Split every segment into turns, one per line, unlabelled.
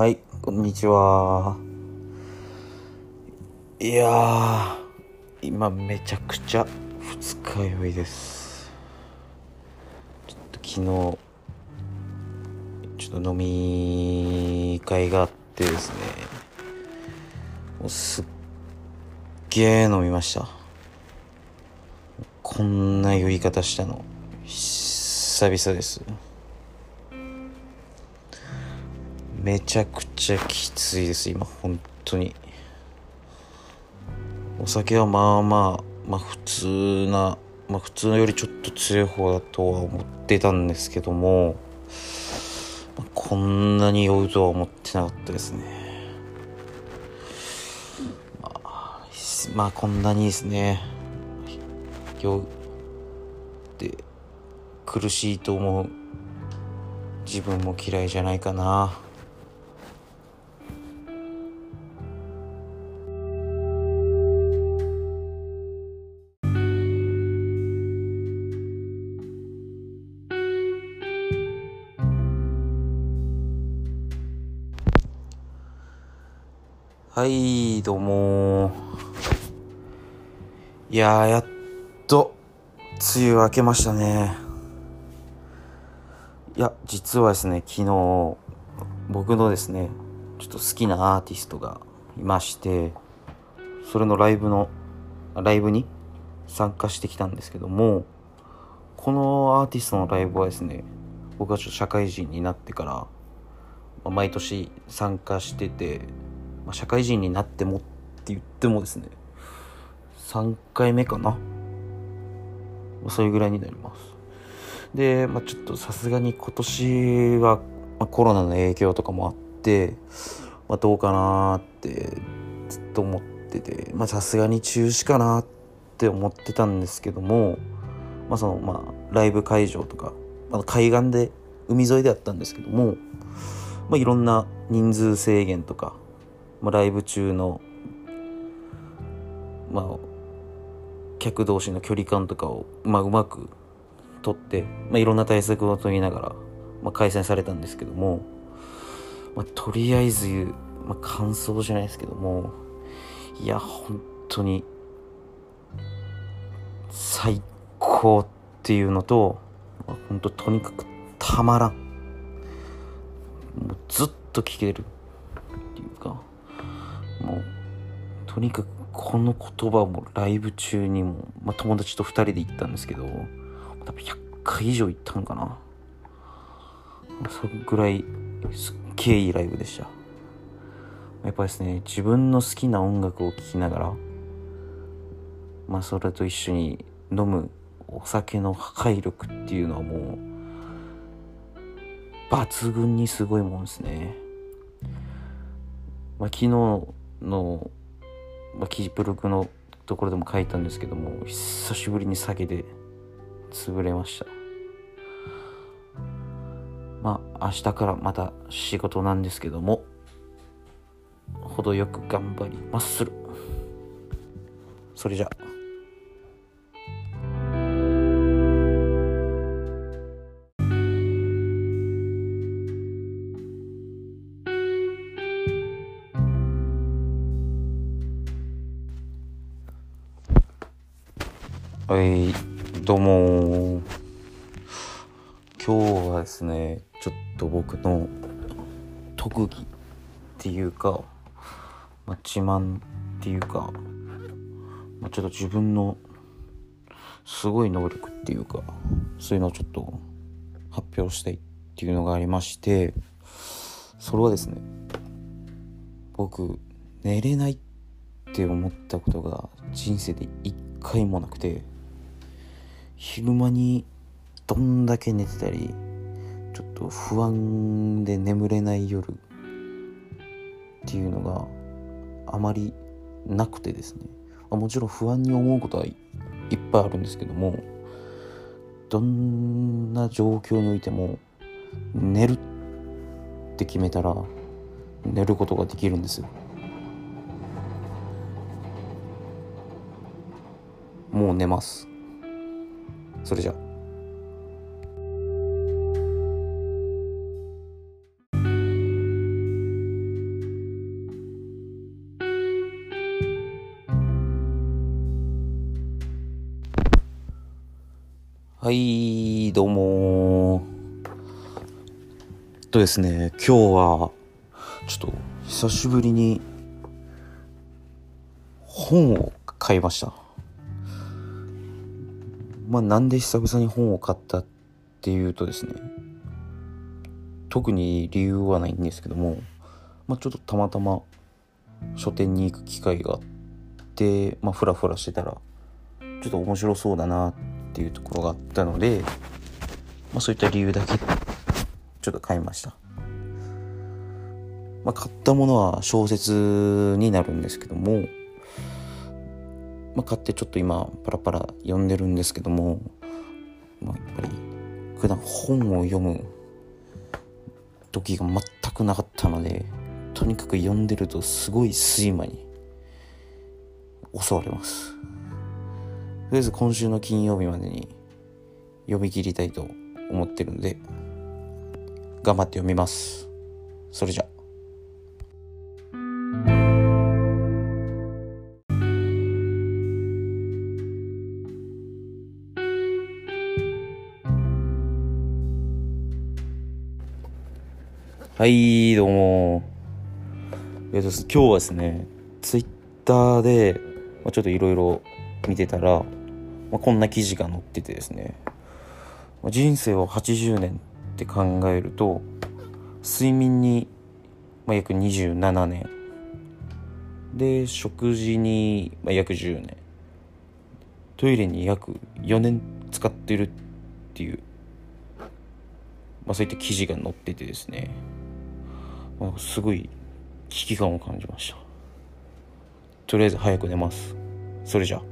はい、こんにちは。いやー、今めちゃくちゃ二日酔いです。ちょっと昨日、ちょっと飲み会があってですね、もうすっげー飲みました。こんな酔い方したの、久々です。めちゃくちゃきついです今本当に。お酒はまあまあまあ普通なまあ普通のよりちょっと強い方だとは思ってたんですけども、まあこんなに酔うとは思ってなかったですね。まあまあこんなにですね酔うって苦しいと思う自分も嫌いじゃないかな。はいどうも。いややっと梅雨明けましたね。いや実はですね昨日僕のですねちょっと好きなアーティストがいましてそれのライブのライブに参加してきたんですけどもこのアーティストのライブはですね僕はちょっと社会人になってから、毎年参加してて、まあ社会人になってもって言ってもですね3回目かな。まあそういうぐらいになります。で、まあ、ちょっとさすがに今年は、ま、コロナの影響とかもあって、まあ、どうかなってずっと思っててまさすがに中止かなって思ってたんですけどもまあそのまあライブ会場とか、まあ、海岸で海沿いであったんですけども、まあ、いろんな人数制限とか、まあ、ライブ中のまあ客同士の距離感とかを、まあ、うまく取って、まあ、いろんな対策を取りながら、まあ、開催されたんですけども、まあ、とりあえず、まあ、感想じゃないですけどもいや本当に最高っていうのと、まあ、本当とにかくたまらん。もうずっと聴ける。もうとにかくこの言葉もライブ中にも、まあ、友達と2人で行ったんですけど多分100回以上行ったんかな。それぐらいすっげえいいライブでした。やっぱですね自分の好きな音楽を聴きながらまあそれと一緒に飲むお酒の破壊力っていうのはもう抜群にすごいもんですね。まあ昨日のまあ、記事ブログのところでも書いたんですけども久しぶりに酒で潰れました。まあ明日からまた仕事なんですけども程よく頑張りまする。それじゃあ。はいどうも今日はですねちょっと僕の特技っていうか、まあ、自慢っていうか、まあ、ちょっと自分のすごい能力っていうかそういうのをちょっと発表したいっていうのがありましてそれはですね僕寝れないって思ったことが人生で一回もなくて昼間にどんだけ寝てたりちょっと不安で眠れない夜っていうのがあまりなくてですね。もちろん不安に思うことはいいっぱいあるんですけどもどんな状況においても寝るって決めたら寝ることができるんですよ。もう寝ます。それじゃ。はい、どうも。とですね、今日は、ちょっと、久しぶりに、本を買いました。まあ、なんで久々に本を買ったっていうとですね、特に理由はないんですけども、まあ、ちょっとたまたま書店に行く機会があって、まあ、ふらふらしてたら、ちょっと面白そうだなっていうところがあったので、まあ、そういった理由だけちょっと買いました。まあ、買ったものは小説になるんですけども、まあ、買ってちょっと今パラパラ読んでるんですけども、まあ、やっぱり普段本を読む時が全くなかったのでとにかく読んでるとすごい睡魔に襲われます。とりあえず今週の金曜日までに読み切りたいと思ってるんで頑張って読みます。それじゃはいどうも。えっと今日はですねツイッターで、ま、ちょっといろいろ見てたら、まあ、こんな記事が載っててですね。ま人生を80年って考えると睡眠に、ま、約27年。で食事に、ま、約10年。トイレに約4年使ってるっていう、まあ、そういった記事が載っててですね、まあ、すごい危機感を感じました。とりあえず早く寝ます。それじゃ。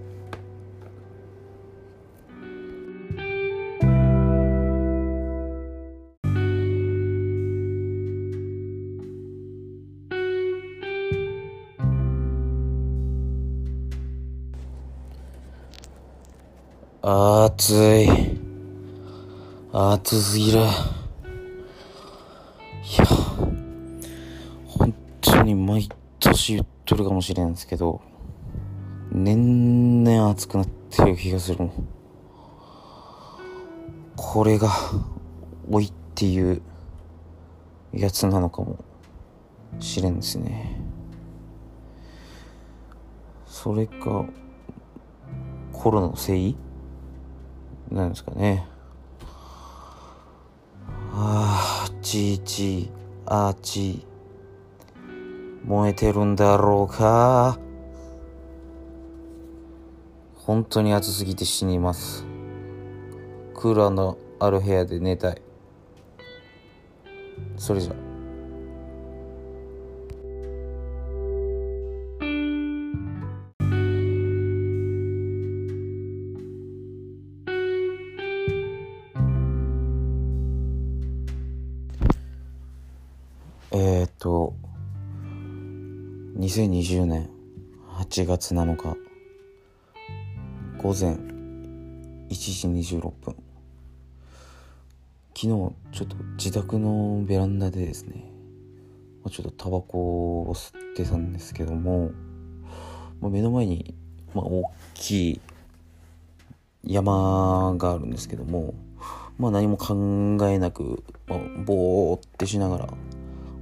あ暑い。暑すぎる。に毎年言っとるかもしれんですけど年々暑くなってる気がするもん。これが老いっていうやつなのかもしれんですね。それかコロナのせい？なんですかね。あーちーちーあーちー。燃えてるんだろうか？本当に暑すぎて死にます。クーラーのある部屋で寝たい。それじゃ。え、っと2020年8月7日午前1時26分。昨日ちょっと自宅のベランダでですねちょっとタバコを吸ってたんですけども、ま、目の前に、ま、大きい山があるんですけども、まあ、何も考えなく、まあ、ぼーってしながら、ま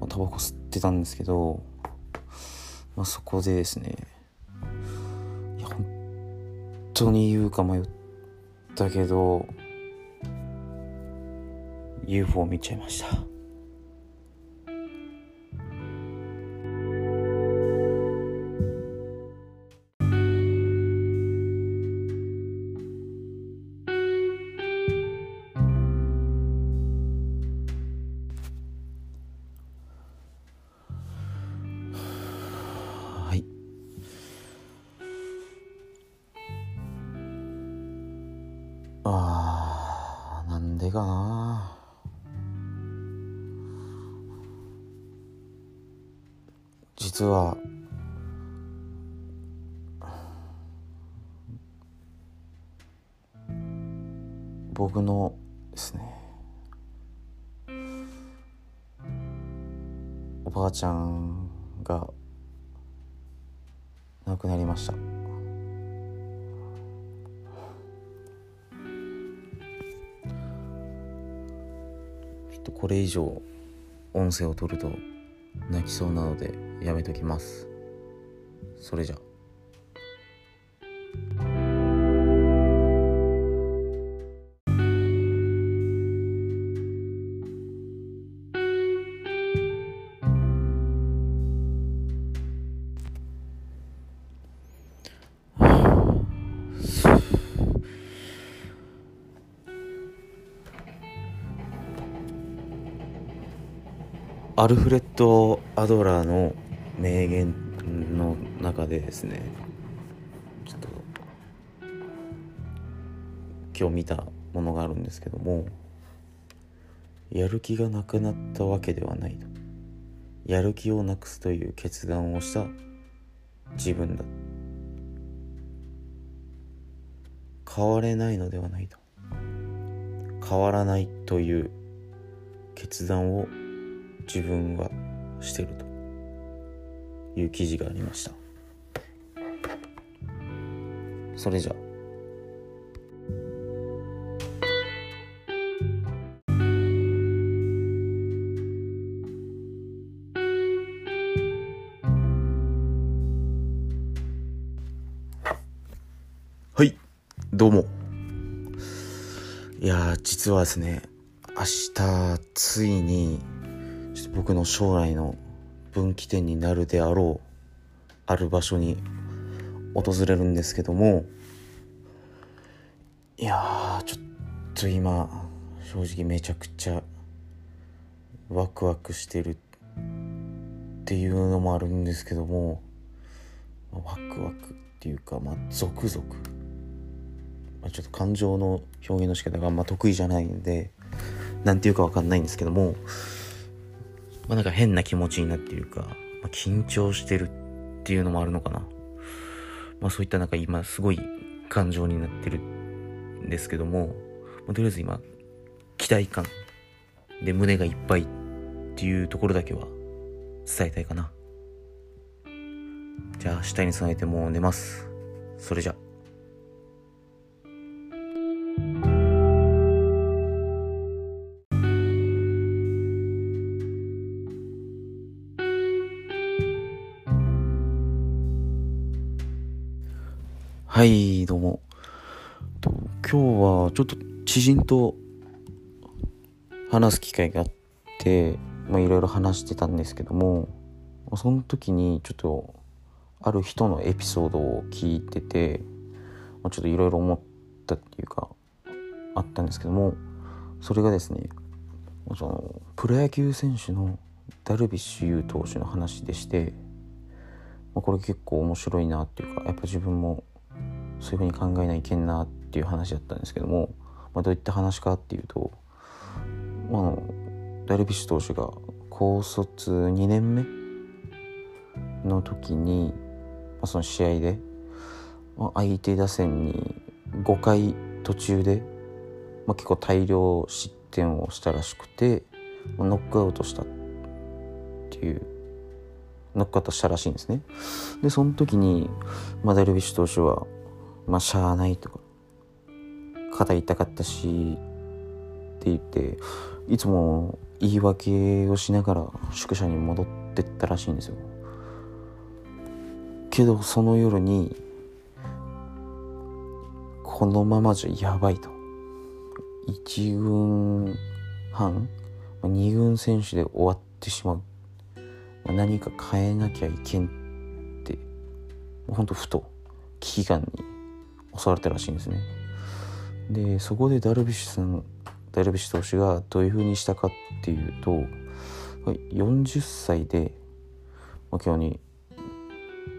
あタバコ吸ってたんですけど、まあ、そこでですね。いや本当に言うか迷ったけど UFO 見ちゃいました。あーなんでかな。実は僕のですねおばあちゃんが亡くなりました。これ以上音声を取ると泣きそうなのでやめときます。それじゃアルフレッド・アドラーの名言の中でですねちょっと今日見たものがあるんですけどもやる気がなくなったわけではないと。やる気をなくすという決断をした自分だ。変われないのではないと。変わらないという決断を自分はしてるという記事がありました。それじゃ。はい。どうも。いや実はですね明日ついに僕の将来の分岐点になるであろうある場所に訪れるんですけどもいやちょっと今正直めちゃくちゃワクワクしてるっていうのもあるんですけどもワクワクっていうかまあゾクゾク、ま、ちょっと感情の表現の仕方があんま得意じゃないんで何て言うか分かんないんですけどもまあ、なんか変な気持ちになっているか、まあ、緊張してるっていうのもあるのかな。まあそういったなんか今すごい感情になってるんですけども、まあ、とりあえず今、期待感で胸がいっぱいっていうところだけは伝えたいかな。じゃあ明日に備えてもう寝ます。それじゃ。はい、どうも。今日はちょっと知人と話す機会があって、まあ、いろいろ話してたんですけども、その時にちょっとある人のエピソードを聞いてて、まあ、ちょっといろいろ思ったっていうかあったんですけどもそれがですねそのプロ野球選手のダルビッシュ有投手の話でして、まあ、これ結構面白いなっていうかやっぱ自分もそういうふうに考えないけんなっていう話だったんですけども、まあ、どういった話かっていうと、まあ、のダルビッシュ投手が高卒2年目の時に、まあ、その試合で、まあ、相手打線に5回途中で、まあ、結構大量失点をしたらしくて、まあ、ノックアウトしたっていうノックアウトしたらしいんですね。でその時に、まあ、ダルビッシュ投手はまあしゃあないとか肩痛かったしって言っていつも言い訳をしながら宿舎に戻ってったらしいんですよ。けどその夜にこのままじゃやばいと。1軍半2軍選手で終わってしまう。何か変えなきゃいけんって。ほんとふと危機感に襲われたらしいんですね。でそこでダルビッシュさんダルビッシュ投手がどういうふうにしたかっていうと40歳で、今日に、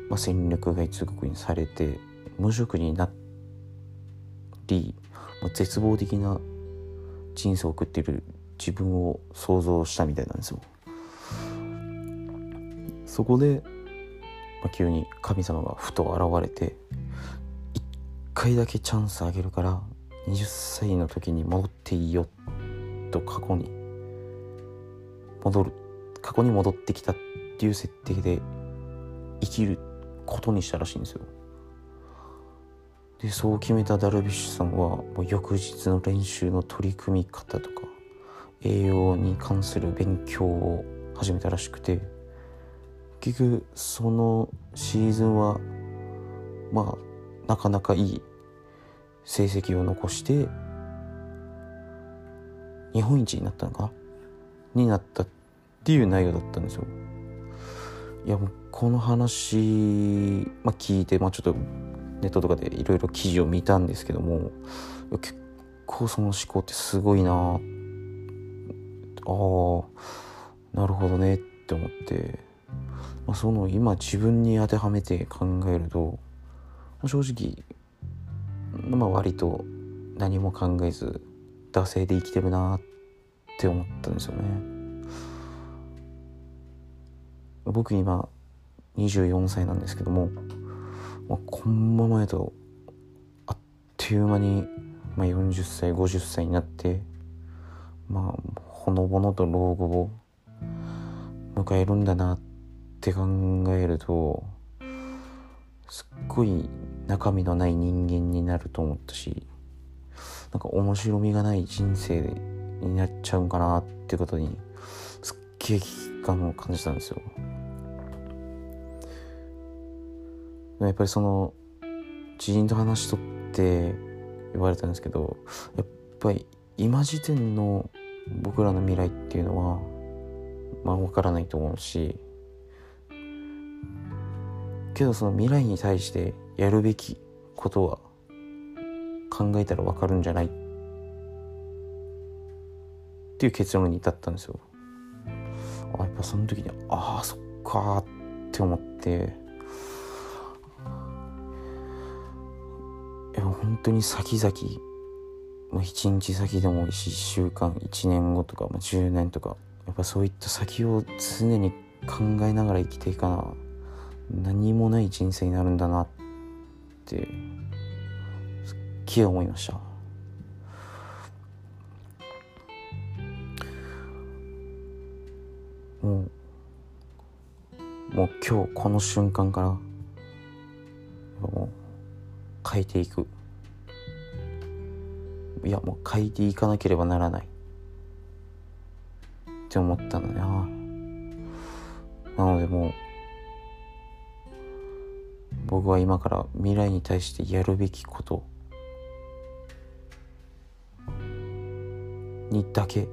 まあ、戦略外通告にされて無職になり、まあ、絶望的な人生を送っている自分を想像したみたいなんですよ。そこで、まあ、急に神様がふと現れて回だけチャンスあげるから20歳の時に戻っていいよと過去に戻る。過去に戻ってきたっていう設定で生きることにしたらしいんですよ。でそう決めたダルビッシュさんはもう翌日の練習の取り組み方とか栄養に関する勉強を始めたらしくて結局そのシーズンはまあなかなかいい成績を残して日本一になったのか？なになったっていう内容だったんですよ。いやもうこの話、まあ、聞いて、まあ、ちょっとネットとかでいろいろ記事を見たんですけども結構その思考ってすごいなああなるほどねって思って、まあ、その今自分に当てはめて考えると正直まあ割と何も考えず惰性で生きてるなって思ったんですよね。僕今24歳なんですけども、まあ、このままやとあっという間に、まあ、40歳50歳になってまあほのぼのと老後を迎えるんだなって考えるとすっごい中身のない人間になると思ったしなんか面白みがない人生になっちゃうんかなってことにすっげえ危機感を感じたんですよ。やっぱりその知人と話しとって言われたんですけどやっぱり今時点の僕らの未来っていうのはまあ分からないと思うしけどその未来に対してやるべきことは考えたら分かるんじゃない？っていう結論に至ったんですよ。あやっぱその時にああそっかって思って。いや本当に先々まあ、1日先でもいいし1週間1年後とか、まあ、10年とかやっぱそういった先を常に考えながら生きていかな。何もない人生になるんだなってすっげえ思いました。もうもう今日この瞬間からもう変えていく。いやもう変えていかなければならない。って思ったのななのでもう僕は今から未来に対してやるべきこと。にだけ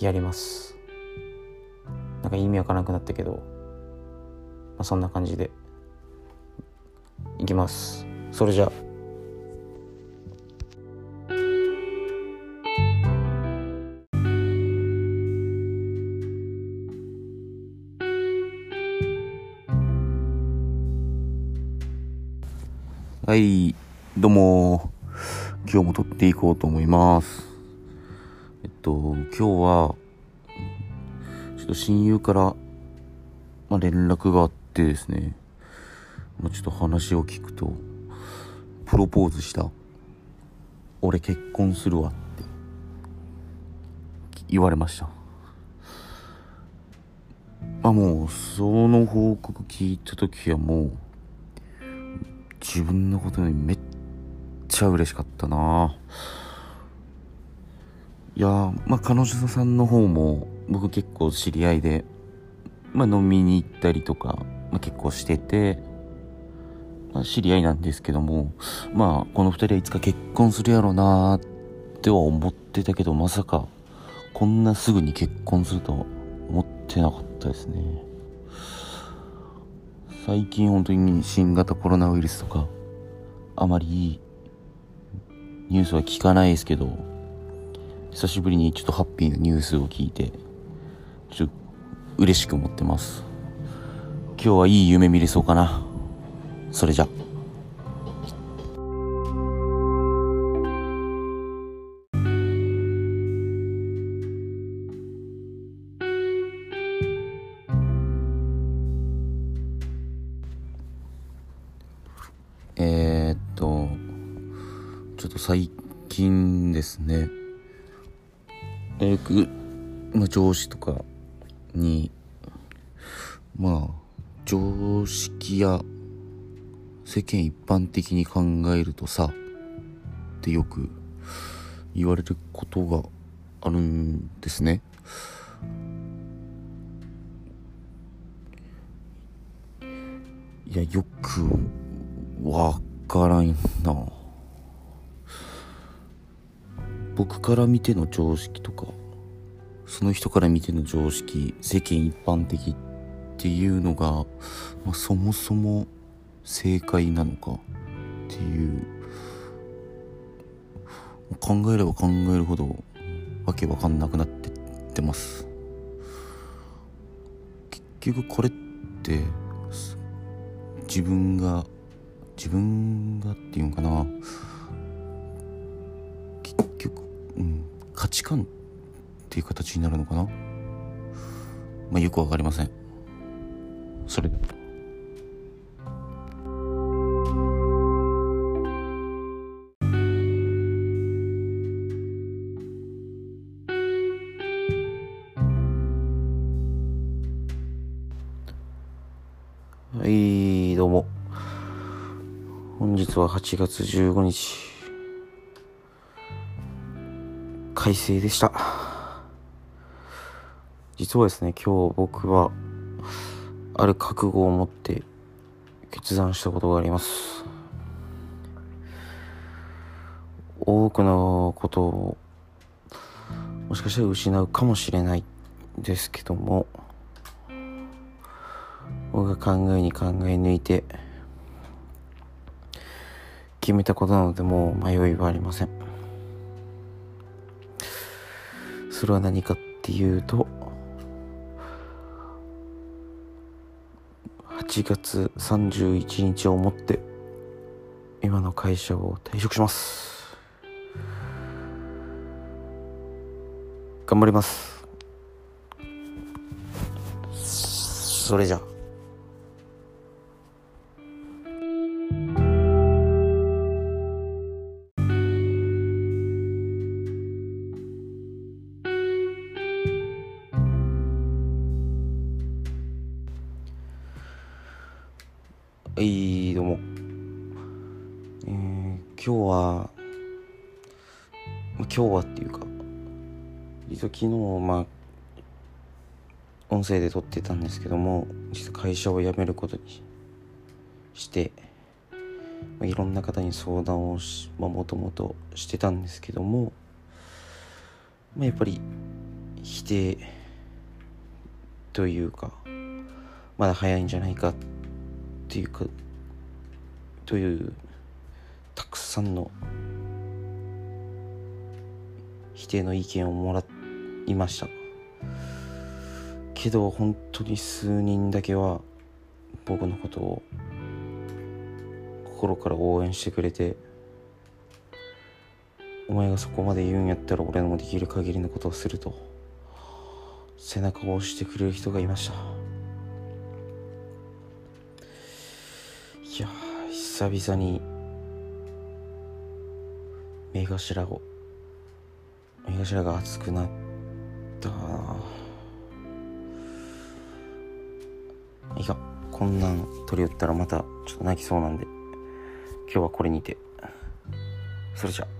やります。なんか意味わからなくなったけど、まあ、そんな感じで。いきます。それじゃあ。
はい、どうも、今日も撮っていこうと思います。えっと、今日は、ちょっと親友から、まあ、連絡があってですね、まあ、ちょっと話を聞くと、プロポーズした。俺結婚するわって言われました。まあもう、その報告聞いた時はもう、自分のことにめっちゃ嬉しかったな。いやまあ彼女さんの方も僕結構知り合いでまあ飲みに行ったりとか、まあ、結構してて、まあ、知り合いなんですけどもまあこの2人はいつか結婚するやろうなっては思ってたけどまさかこんなすぐに結婚するとは思ってなかったですね。最近本当に新型コロナウイルスとかあまりいいニュースは聞かないですけど久しぶりにちょっとハッピーなニュースを聞いてちょっと嬉しく思ってます。今日はいい夢見れそうかな。それじゃ。まあ、上司とかに、まあ、常識や世間一般的に考えるとさ、ってよく言われることがあるんですね。いやよくわからんな。僕から見ての常識とかその人から見ての常識世間一般的っていうのが、まあ、そもそも正解なのかっていう考えれば考えるほどわけわかんなくなってってます。結局これって自分が自分がっていうのかな。結局、うん、価値観っていう形になるのかな？まあよくわかりません。それ
はいどうも。本日は8月15日。快晴でした。実はですね今日僕はある覚悟を持って決断したことがあります。多くのことをもしかしたら失うかもしれないですけども僕が考えに考え抜いて決めたことなのでもう迷いはありません。それは何かっていうと8月31日をもって今の会社を退職します。頑張ります。それじゃあ。はいどうも。えー、今日は今日はっていうか実は昨日まあ音声で撮ってたんですけども実は会社を辞めることにして、まあ、いろんな方に相談をしまあもともとしてたんですけども、まあ、やっぱり否定というかまだ早いんじゃないかってていうかというたくさんの否定の意見をもらいました。けど本当に数人だけは僕のことを心から応援してくれてお前がそこまで言うんやったら俺のもできる限りのことをすると背中を押してくれる人がいました。や久々に目頭を目頭が熱くなった。いやこんなん取り寄ったらまたちょっと泣きそうなんで今日はこれにて。それじゃあ。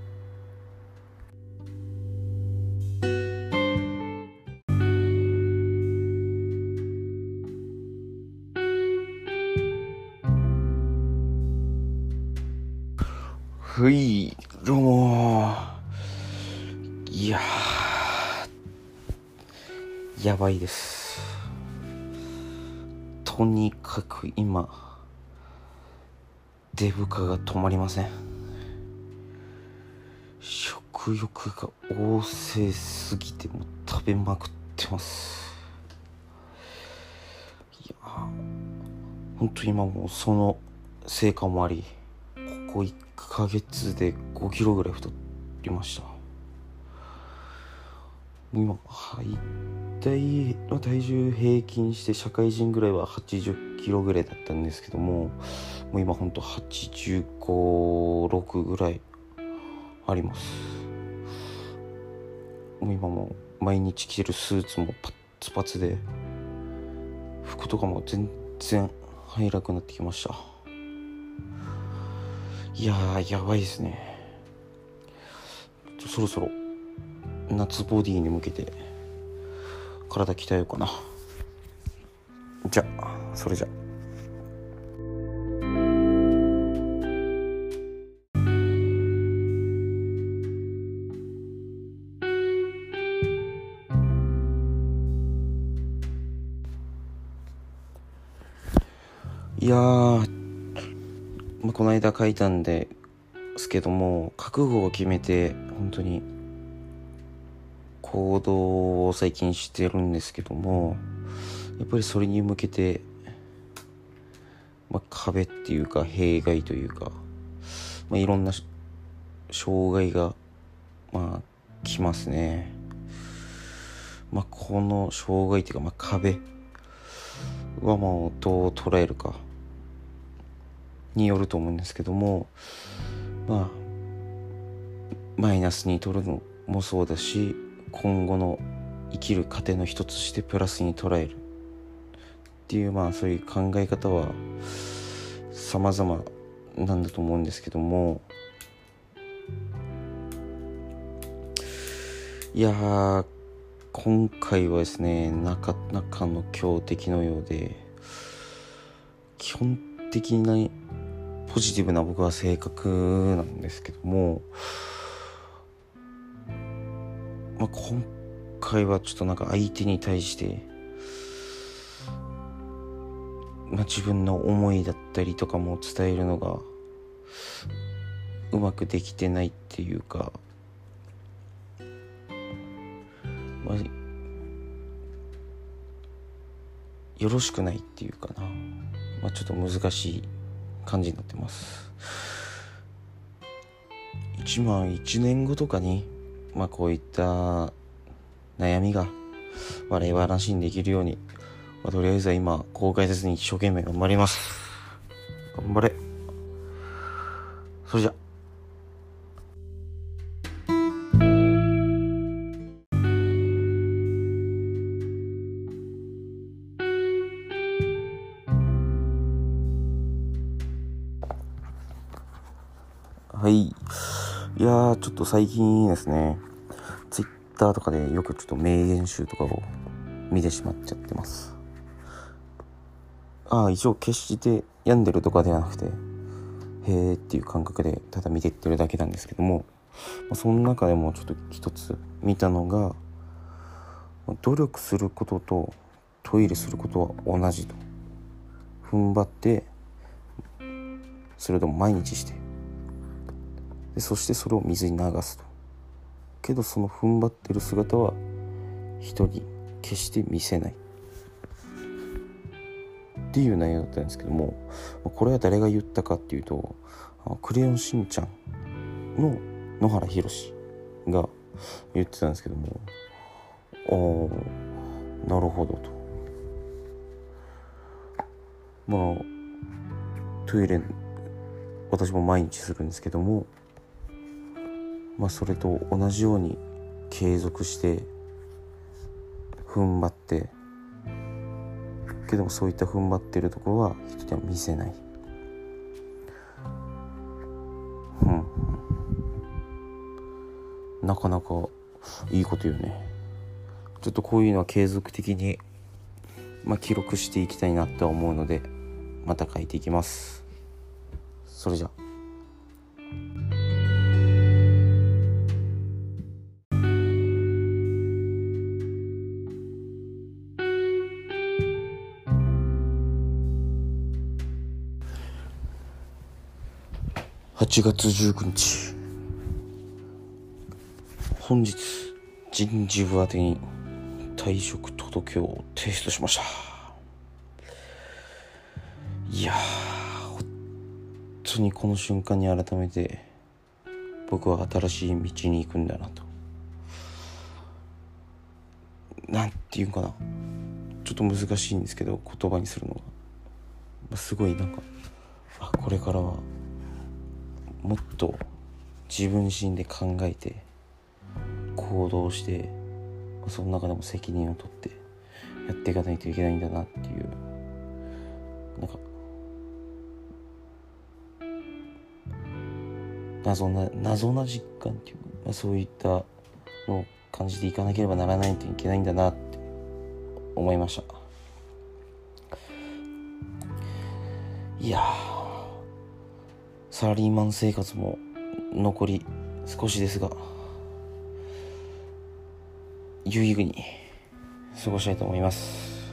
ーやばいです。とにかく今デブ化が止まりません。食欲が旺盛すぎても食べまくってます。いや本当今もうその成果もありここ1ヶ月で5キロぐらい太りました。今大体の体重平均して社会人ぐらいは80キロぐらいだったんですけどももう今ほんと856ぐらいあります。もう今も毎日着てるスーツもパッツパツで服とかも全然入らなくなってきました。いやーやばいですね。そろそろ夏ボディに向けて体鍛えようかな。じゃあそれじゃ。いや、まあ、この間書いたんですけども覚悟を決めて本当に行動を最近してるんですけどもやっぱりそれに向けて、まあ、壁っていうか弊害というか、まあ、いろんな障害がまあ来ますね。まあ、この障害っていうか、まあ、壁はもうどう捉えるかによると思うんですけどもまあマイナスに取るのもそうだし今後の生きる糧の一つしてプラスに捉えるっていうまあそういう考え方は様々なんだと思うんですけどもいや今回はですねなかなかの強敵のようで基本的なポジティブな僕は性格なんですけども、まあ、今回はちょっとなんか相手に対して、まあ、自分の思いだったりとかも伝えるのがうまくできてないっていうか、まあ、よろしくないっていうかな、まあ、ちょっと難しい感じになってます。一まあ1年後とかにまあこういった悩みが笑い話にできるように、まあ、とりあえずは今公開せずに一生懸命頑張ります。頑張れ。それじゃ。はい。いやー、ちょっと最近ですね、ッターとかでよくちょっと名言集とかを見てしまっちゃってます。ああ、一応決して病んでるとかではなくて、へーっていう感覚でただ見てってるだけなんですけども、その中でもちょっと一つ見たのが、努力することとトイレすることは同じと。踏ん張って、それとも毎日して、でそしてそれを水に流すとけどその踏ん張ってる姿は人に決して見せない。っていう内容だったんですけどもこれは誰が言ったかっていうと「クレヨンしんちゃん」の野原宏が言ってたんですけどもああなるほどと。まあトイレ私も毎日するんですけどもまあ、それと同じように継続して踏ん張ってけどもそういった踏ん張ってるところは人には見せない、うん、なかなかいいこと言うね。ちょっとこういうのは継続的に、まあ、記録していきたいなって思うのでまた書いていきます。それじゃあ。8月19日。本日人事部宛てに退職届を提出しました。いやー本当にこの瞬間に改めて僕は新しい道に行くんだなと。なんていうかな。ちょっと難しいんですけど言葉にするのが、まあ、すごいなんかあこれからはもっと自分自身で考えて行動してその中でも責任を取ってやっていかないといけないんだなっていうなんか謎な謎な実感っていうか、まあ、そういったのを感じていかなければならないといけないんだなって思いました。いやサラリーマン生活も残り少しですが有意義に過ごしたいと思います。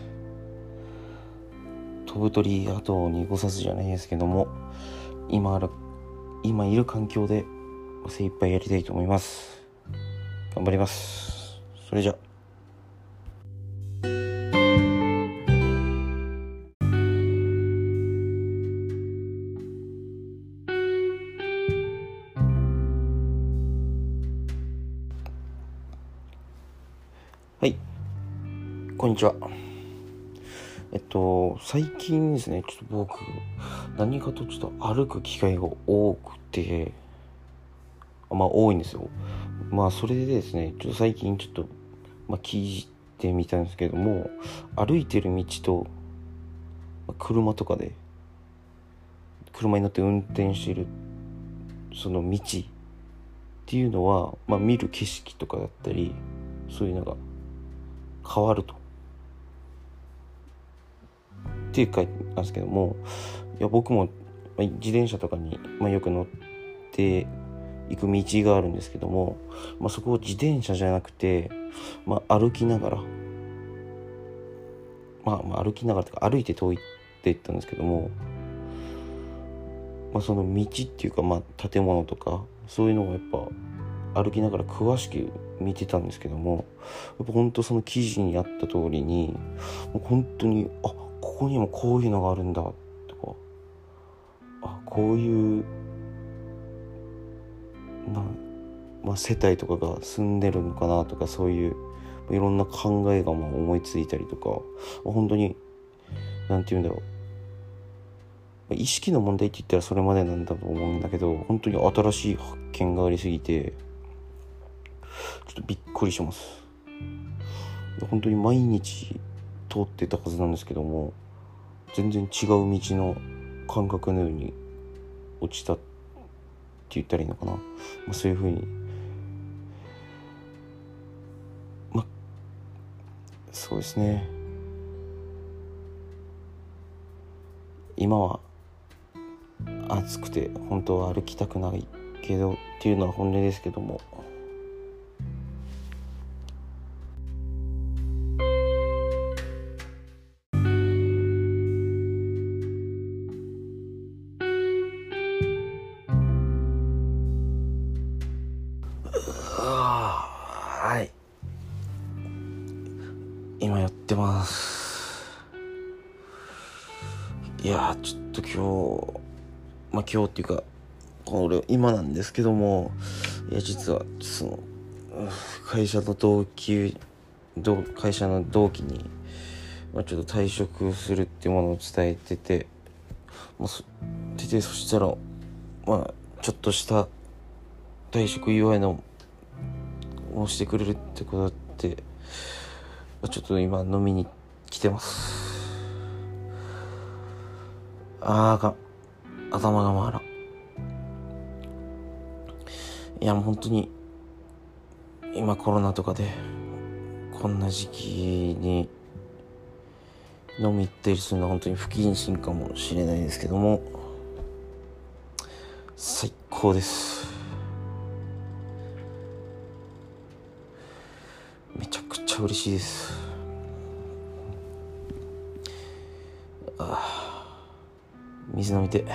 飛ぶ鳥後にごさずじゃないですけども今ある今いる環境で精一杯やりたいと思います。頑張ります。それじゃはにちはえっと最近ですねちょっと僕何かとちょっと歩く機会が多くてまあ多いんですよまあそれでですねちょっと最近ちょっと、まあ、聞いてみたんですけども歩いてる道と、まあ、車とかで車に乗って運転してるその道っていうのは、まあ、見る景色とかだったりそういうのが変わると。っていう書いてなんですけどもいや僕も自転車とかに、ま、よく乗って行く道があるんですけども、まあ、そこを自転車じゃなくて、まあ、歩きながら、まあ、まあ歩きながらとか歩いて遠いって言ったんですけども、まあ、その道っていうか、まあ、建物とかそういうのをやっぱ歩きながら詳しく見てたんですけどもやっぱ本当その記事にあった通りに本当にあここにもこういうのがあるんだ。とかあこういうな、まあ、世帯とかが住んでるのかなとかそういういろんな考えがまあ思いついたりとか本当に何て言うんだろう。意識の問題って言ったらそれまでなんだと思うんだけど本当に新しい発見がありすぎてちょっとびっくりします。本当に毎日通ってたはずなんですけども全然違う道の感覚のように落ちたって言ったらいいのかな、まあ、そういうふうにまあそうですね。今は暑くて本当は歩きたくないけどっていうのは本音ですけども。今日っていうかこれ今なんですけどもいや実はその会社の同期同会社の同期に、まあ、ちょっと退職するっていうものを伝えてて、まあ、そててそしたらまあちょっとした退職祝いのをしてくれるってことだってちょっと今飲みに来てます。ああかん。頭が回らん。いやもう本当に今コロナとかでこんな時期に飲み行ったりするのは本当に不謹慎かもしれないですけども最高です。めちゃくちゃ嬉しいです。ああ。水飲みて。